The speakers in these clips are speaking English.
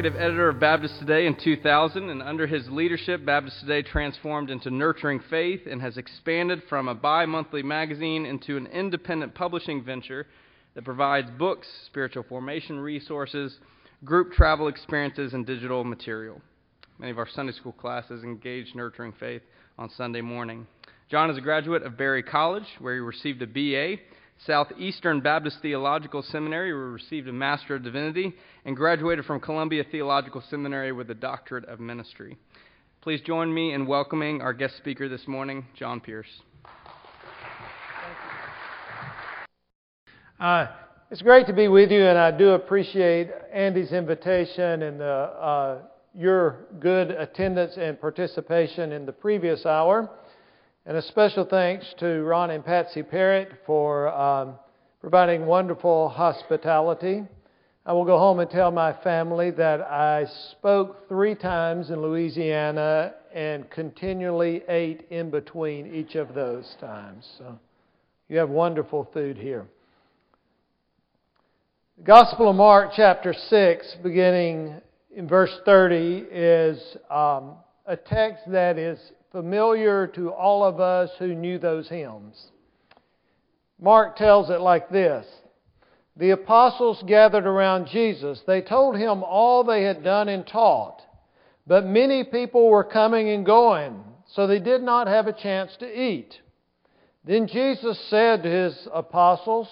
executive editor of Baptists Today in 2000, and under his leadership, Baptists Today transformed into Nurturing Faith and has expanded from a bi monthly magazine into an independent publishing venture that provides books, spiritual formation resources, group travel experiences, and digital material. Many of our Sunday school classes engage Nurturing Faith on Sunday morning. John is a graduate of Berry College, where he received a BA Southeastern Baptist Theological Seminary, where he received a Master of Divinity, and graduated from Columbia Theological Seminary with a Doctorate of Ministry. Please join me in welcoming our guest speaker this morning, John Pierce. Uh, it's great to be with you, and I do appreciate Andy's invitation and the, uh, your good attendance and participation in the previous hour. And a special thanks to Ron and Patsy Parrott for um, providing wonderful hospitality. I will go home and tell my family that I spoke three times in Louisiana and continually ate in between each of those times. So you have wonderful food here. The Gospel of Mark, chapter 6, beginning in verse 30, is um, a text that is familiar to all of us who knew those hymns. Mark tells it like this The apostles gathered around Jesus. They told him all they had done and taught, but many people were coming and going, so they did not have a chance to eat. Then Jesus said to his apostles,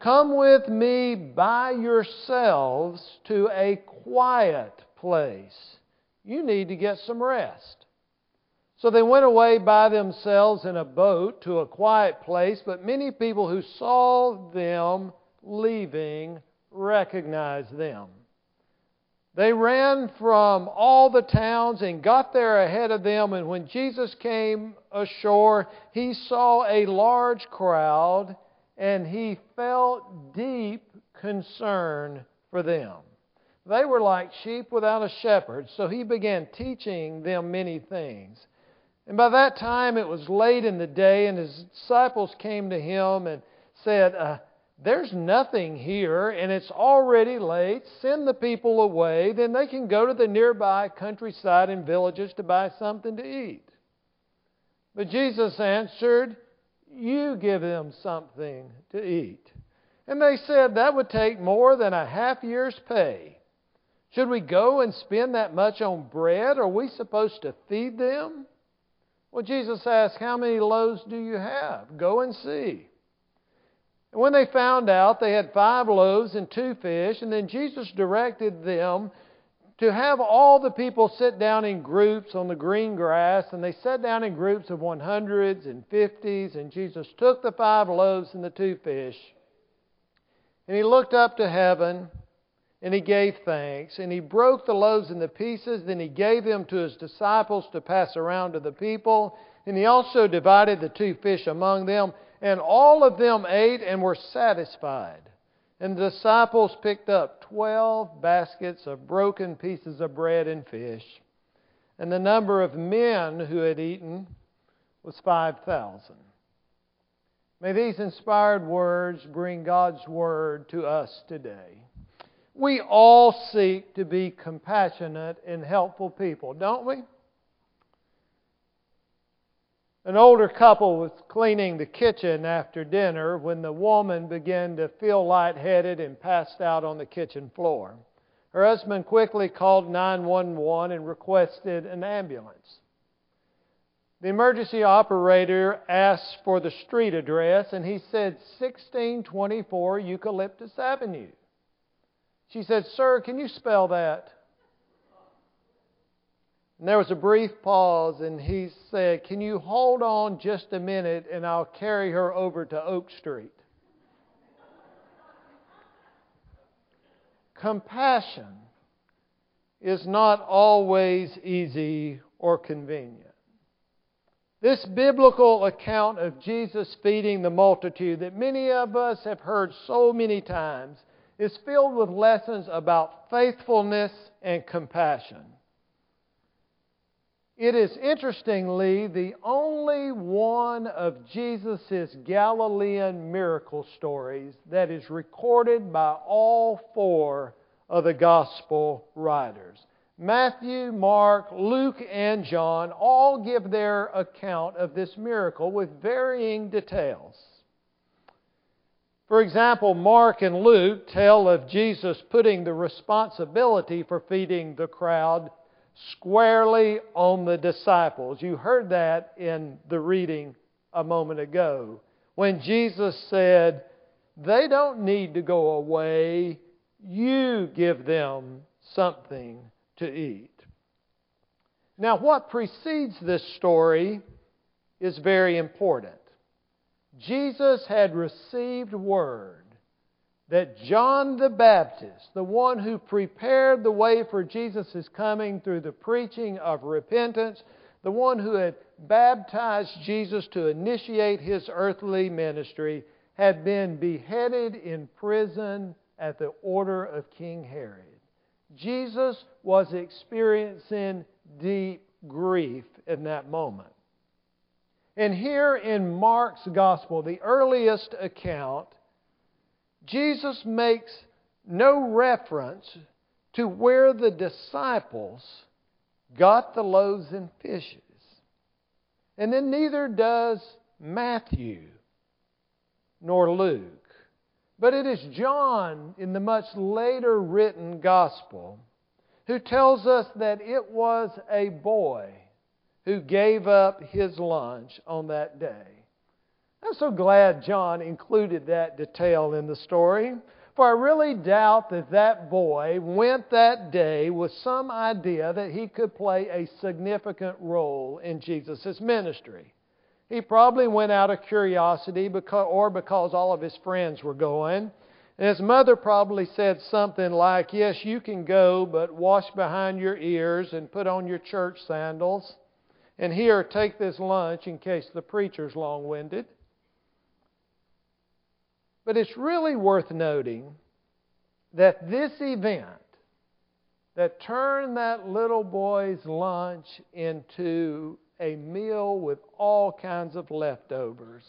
Come with me by yourselves to a quiet place. You need to get some rest. So they went away by themselves in a boat to a quiet place, but many people who saw them leaving recognized them. They ran from all the towns and got there ahead of them, and when Jesus came ashore, he saw a large crowd and he felt deep concern for them. They were like sheep without a shepherd, so he began teaching them many things. And by that time it was late in the day, and his disciples came to him and said, uh, There's nothing here, and it's already late. Send the people away, then they can go to the nearby countryside and villages to buy something to eat. But Jesus answered, You give them something to eat. And they said, That would take more than a half year's pay. Should we go and spend that much on bread? Are we supposed to feed them? Well, Jesus asked, How many loaves do you have? Go and see. And when they found out, they had five loaves and two fish, and then Jesus directed them to have all the people sit down in groups on the green grass, and they sat down in groups of 100s and 50s, and Jesus took the five loaves and the two fish, and he looked up to heaven and he gave thanks. And he broke the loaves into pieces. Then he gave them to his disciples to pass around to the people. And he also divided the two fish among them. And all of them ate and were satisfied. And the disciples picked up twelve baskets of broken pieces of bread and fish. And the number of men who had eaten was 5,000. May these inspired words bring God's word to us today. We all seek to be compassionate and helpful people, don't we? An older couple was cleaning the kitchen after dinner when the woman began to feel lightheaded and passed out on the kitchen floor. Her husband quickly called 911 and requested an ambulance. The emergency operator asked for the street address and he said 1624 Eucalyptus Avenue. She said, Sir, can you spell that? And there was a brief pause, and he said, Can you hold on just a minute and I'll carry her over to Oak Street? Compassion is not always easy or convenient. This biblical account of Jesus feeding the multitude that many of us have heard so many times is filled with lessons about faithfulness and compassion. It is interestingly the only one of Jesus' Galilean miracle stories that is recorded by all four of the gospel writers. Matthew, Mark, Luke, and John all give their account of this miracle with varying details. For example, Mark and Luke tell of Jesus putting the responsibility for feeding the crowd squarely on the disciples. You heard that in the reading a moment ago when Jesus said, They don't need to go away, you give them something to eat. Now, what precedes this story is very important. Jesus had received word that John the Baptist, the one who prepared the way for Jesus' coming through the preaching of repentance, the one who had baptized Jesus to initiate his earthly ministry, had been beheaded in prison at the order of King Herod. Jesus was experiencing deep grief in that moment. And here in Mark's Gospel, the earliest account, Jesus makes no reference to where the disciples got the loaves and fishes. And then neither does Matthew nor Luke. But it is John in the much later written gospel who tells us that it was a boy who gave up his lunch on that day. I'm so glad John included that detail in the story, for I really doubt that that boy went that day with some idea that he could play a significant role in Jesus' ministry. He probably went out of curiosity because, or because all of his friends were going. And his mother probably said something like, Yes, you can go, but wash behind your ears and put on your church sandals. And here, take this lunch in case the preacher's long winded. But it's really worth noting that this event that turned that little boy's lunch into a meal with all kinds of leftovers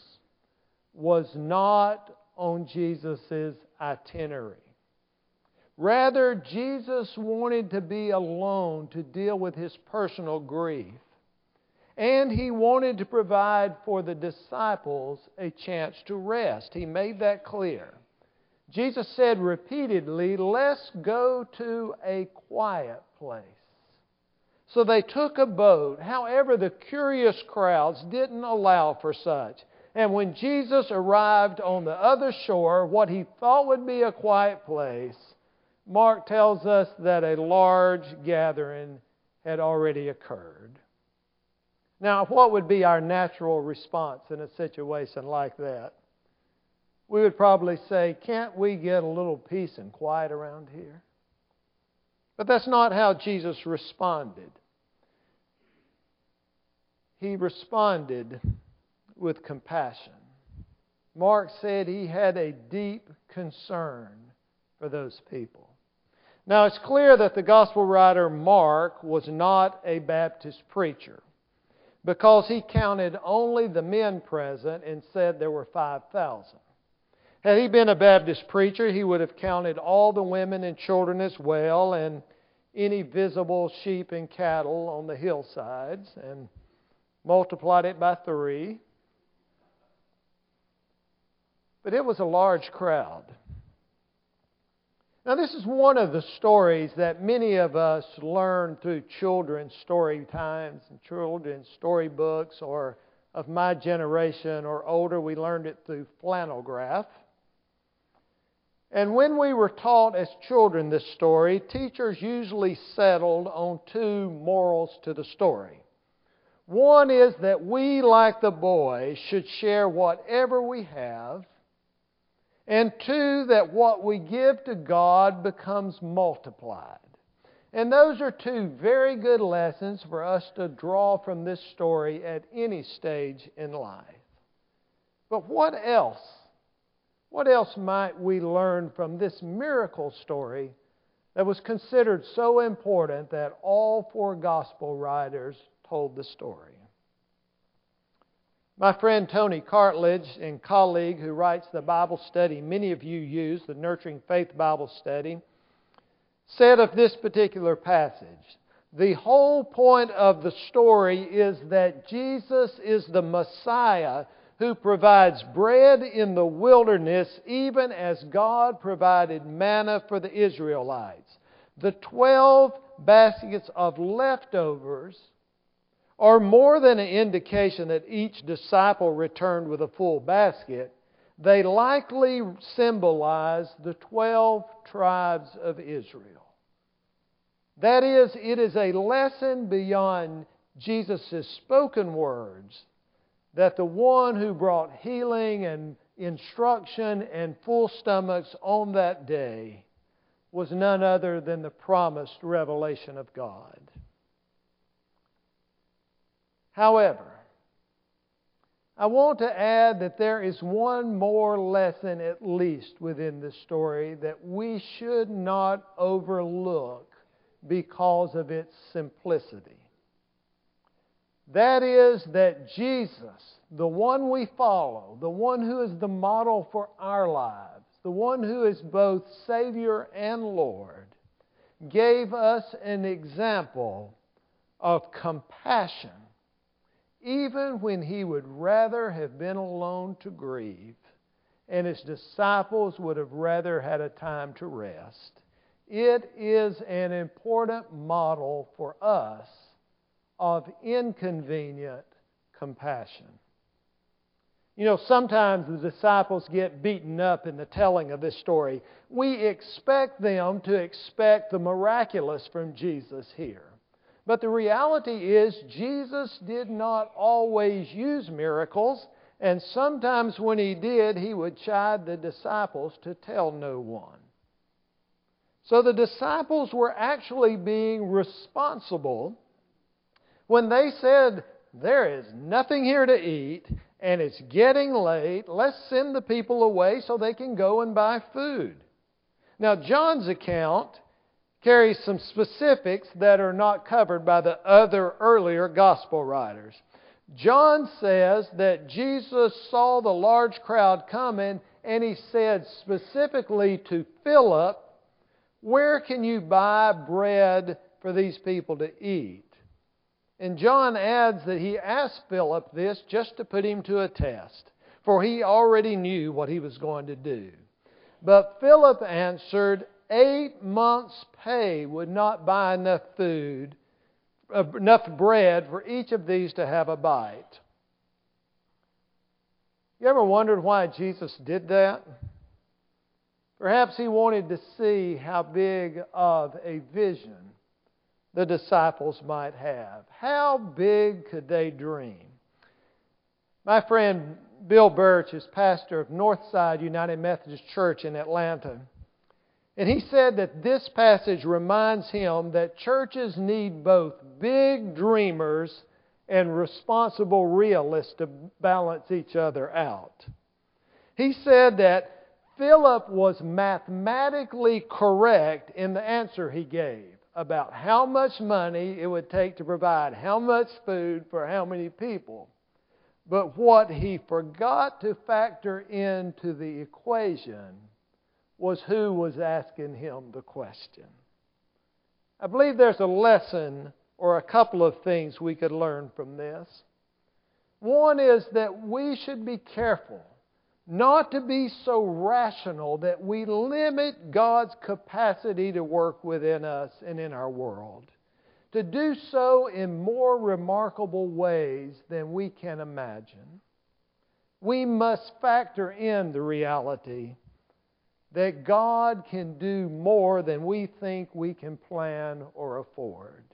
was not on Jesus' itinerary. Rather, Jesus wanted to be alone to deal with his personal grief. And he wanted to provide for the disciples a chance to rest. He made that clear. Jesus said repeatedly, Let's go to a quiet place. So they took a boat. However, the curious crowds didn't allow for such. And when Jesus arrived on the other shore, what he thought would be a quiet place, Mark tells us that a large gathering had already occurred. Now, what would be our natural response in a situation like that? We would probably say, Can't we get a little peace and quiet around here? But that's not how Jesus responded. He responded with compassion. Mark said he had a deep concern for those people. Now, it's clear that the gospel writer Mark was not a Baptist preacher because he counted only the men present and said there were 5,000. Had he been a Baptist preacher, he would have counted all the women and children as well and any visible sheep and cattle on the hillsides and multiplied it by three. But it was a large crowd. Now, this is one of the stories that many of us learn through children's story times and children's storybooks, or of my generation or older, we learned it through flannel graph. And when we were taught as children this story, teachers usually settled on two morals to the story. One is that we, like the boy, should share whatever we have. And two, that what we give to God becomes multiplied. And those are two very good lessons for us to draw from this story at any stage in life. But what else? What else might we learn from this miracle story that was considered so important that all four gospel writers told the story? My friend Tony Cartledge and colleague who writes the Bible study many of you use, the Nurturing Faith Bible Study, said of this particular passage the whole point of the story is that Jesus is the Messiah who provides bread in the wilderness, even as God provided manna for the Israelites. The 12 baskets of leftovers are more than an indication that each disciple returned with a full basket. They likely symbolize the 12 tribes of Israel. That is, it is a lesson beyond Jesus' spoken words that the one who brought healing and instruction and full stomachs on that day was none other than the promised revelation of God. However, I want to add that there is one more lesson, at least, within this story that we should not overlook because of its simplicity. That is, that Jesus, the one we follow, the one who is the model for our lives, the one who is both Savior and Lord, gave us an example of compassion, even when he would rather have been alone to grieve, and his disciples would have rather had a time to rest. It is an important model for us of inconvenient compassion. You know, sometimes the disciples get beaten up in the telling of this story. We expect them to expect the miraculous from Jesus here. But the reality is, Jesus did not always use miracles, and sometimes when he did, he would chide the disciples to tell no one. So the disciples were actually being responsible when they said, There is nothing here to eat, and it's getting late. Let's send the people away so they can go and buy food. Now, John's account carries some specifics that are not covered by the other earlier gospel writers. John says that Jesus saw the large crowd coming, and he said specifically to Philip, where can you buy bread for these people to eat? And John adds that he asked Philip this just to put him to a test, for he already knew what he was going to do. But Philip answered, Eight months' pay would not buy enough food, uh, enough bread for each of these to have a bite. You ever wondered why Jesus did that? Perhaps he wanted to see how big of a vision the disciples might have. How big could they dream? My friend Bill Birch is pastor of Northside United Methodist Church in Atlanta. And he said that this passage reminds him that churches need both big dreamers and responsible realists to balance each other out. He said that Philip was mathematically correct in the answer he gave about how much money it would take to provide how much food for how many people. But what he forgot to factor into the equation was who was asking him the question. I believe there's a lesson or a couple of things we could learn from this. One is that we should be careful not to be so rational that we limit God's capacity to work within us and in our world. To do so in more remarkable ways than we can imagine. We must factor in the reality that God can do more than we think we can plan or afford.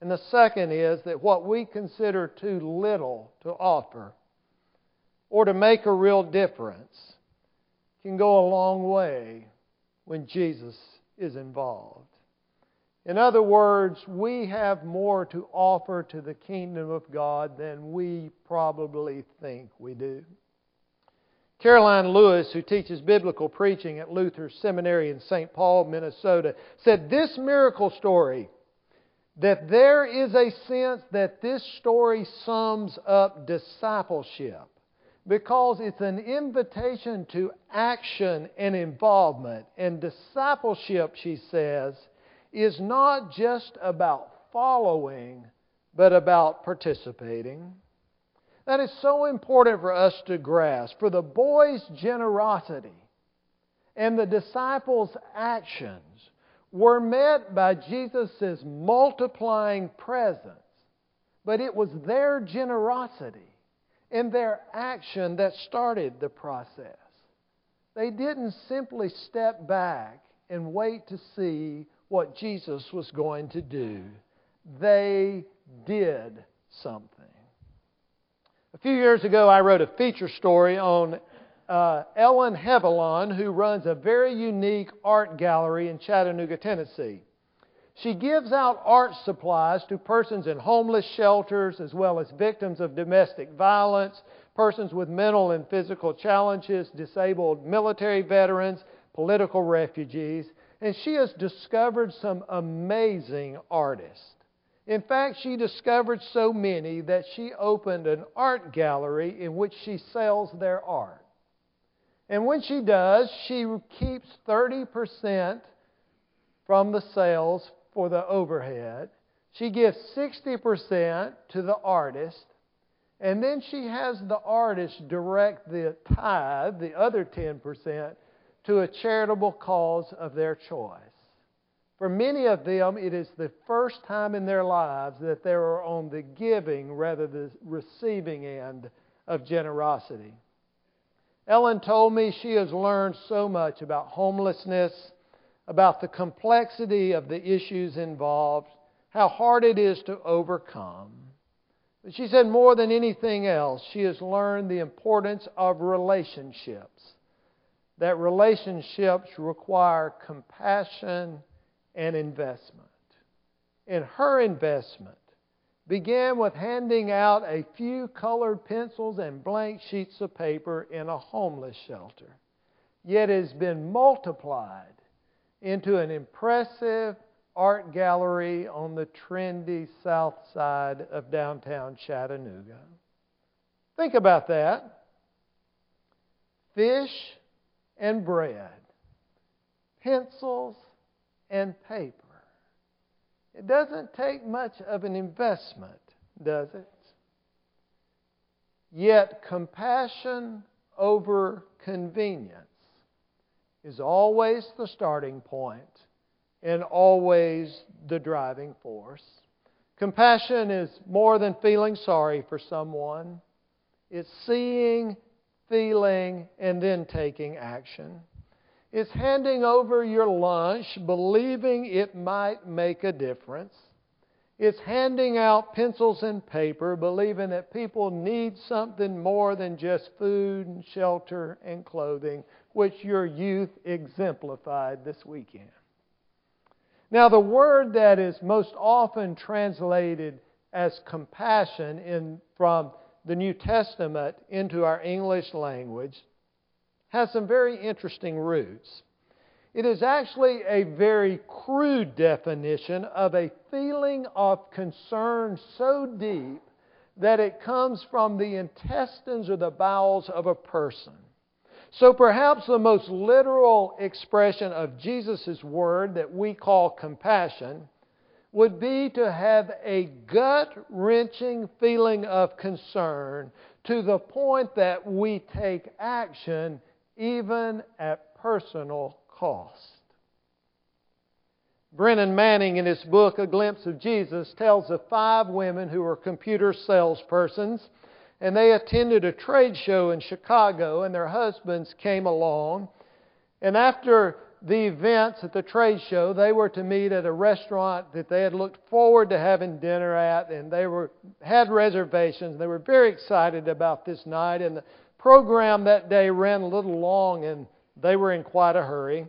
And the second is that what we consider too little to offer or to make a real difference can go a long way when Jesus is involved. In other words, we have more to offer to the kingdom of God than we probably think we do. Karoline Lewis, who teaches biblical preaching at Luther Seminary in St. Paul, Minnesota, said this miracle story that there is a sense that this story sums up discipleship because it's an invitation to action and involvement. And discipleship, she says, is not just about following, but about participating. That is so important for us to grasp. For the boy's generosity and the disciples' actions were met by Jesus' multiplying presence, but it was their generosity and their action that started the process. They didn't simply step back and wait to see what Jesus was going to do. They did something. A few years ago, I wrote a feature story on uh, Ellen Hevelon, who runs a very unique art gallery in Chattanooga, Tennessee. She gives out art supplies to persons in homeless shelters, as well as victims of domestic violence, persons with mental and physical challenges, disabled military veterans, political refugees, and she has discovered some amazing artists. In fact, she discovered so many that she opened an art gallery in which she sells their art. And when she does, she keeps 30% from the sales for the overhead. She gives 60% to the artist. And then she has the artist direct the tithe, the other 10%, to a charitable cause of their choice. For many of them, it is the first time in their lives that they are on the giving rather than the receiving end of generosity. Ellen told me she has learned so much about homelessness, about the complexity of the issues involved, how hard it is to overcome. But she said more than anything else, she has learned the importance of relationships. That relationships require compassion and investment. And her investment began with handing out a few colored pencils and blank sheets of paper in a homeless shelter. Yet has been multiplied into an impressive art gallery on the trendy south side of downtown Chattanooga. Think about that. Fish and bread, pencils and paper. It doesn't take much of an investment, does it? Yet, compassion over convenience is always the starting point and always the driving force. Compassion is more than feeling sorry for someone, it's seeing, feeling, and then taking action. It's handing over your lunch believing it might make a difference. It's handing out pencils and paper believing that people need something more than just food and shelter and clothing, which your youth exemplified this weekend. Now, the word that is most often translated as compassion in, from the New Testament into our English language has some very interesting roots. It is actually a very crude definition of a feeling of concern so deep that it comes from the intestines or the bowels of a person. So perhaps the most literal expression of Jesus' word that we call compassion would be to have a gut wrenching feeling of concern to the point that we take action even at personal cost. Brennan Manning, in his book, A Glimpse of Jesus, tells of five women who were computer salespersons, and they attended a trade show in Chicago, and their husbands came along. And after the events at the trade show, they were to meet at a restaurant that they had looked forward to having dinner at, and they were had reservations. They were very excited about this night, and the program that day ran a little long and they were in quite a hurry.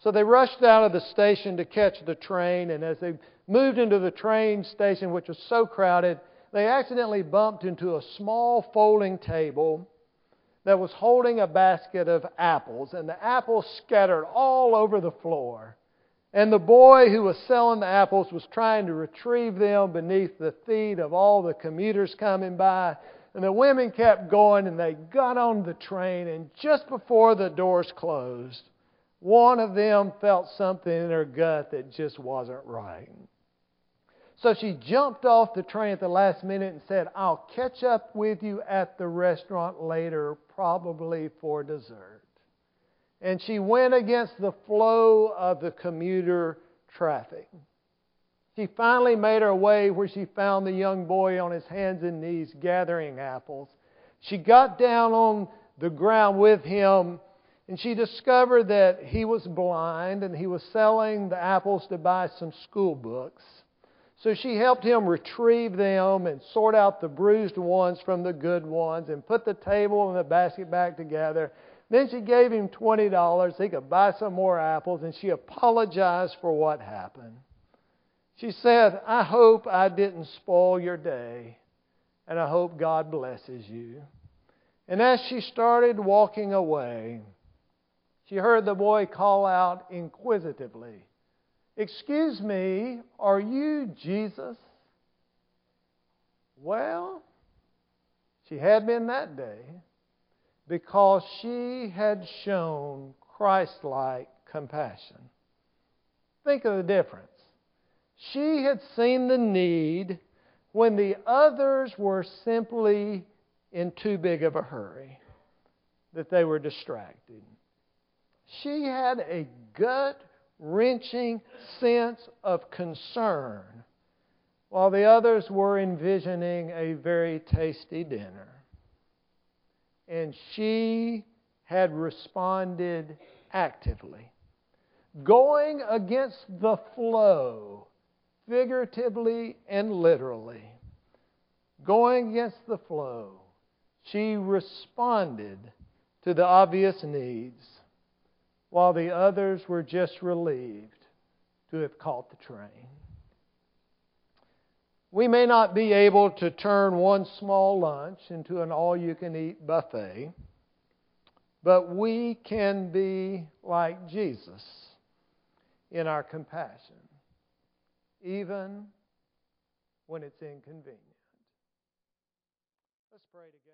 So they rushed out of the station to catch the train, and as they moved into the train station, which was so crowded, they accidentally bumped into a small folding table that was holding a basket of apples, and the apples scattered all over the floor. And the boy who was selling the apples was trying to retrieve them beneath the feet of all the commuters coming by. And the women kept going, and they got on the train, and just before the doors closed, one of them felt something in her gut that just wasn't right. So she jumped off the train at the last minute and said, I'll catch up with you at the restaurant later, probably for dessert. And she went against the flow of the commuter traffic. She finally made her way where she found the young boy on his hands and knees gathering apples. She got down on the ground with him and she discovered that he was blind and he was selling the apples to buy some school books. So she helped him retrieve them and sort out the bruised ones from the good ones and put the table and the basket back together. Then she gave him $20 he could buy some more apples and she apologized for what happened. She said, I hope I didn't spoil your day and I hope God blesses you. And as she started walking away, she heard the boy call out inquisitively, Excuse me, are you Jesus? Well, she had been that day because she had shown Christ like compassion. Think of the difference. She had seen the need when the others were simply in too big of a hurry, that they were distracted. She had a gut wrenching sense of concern while the others were envisioning a very tasty dinner. And she had responded actively, going against the flow, figuratively and literally. Going against the flow, she responded to the obvious needs while the others were just relieved to have caught the train. We may not be able to turn one small lunch into an all you can eat buffet, but we can be like Jesus in our compassion, even when it's inconvenient. Let's pray together.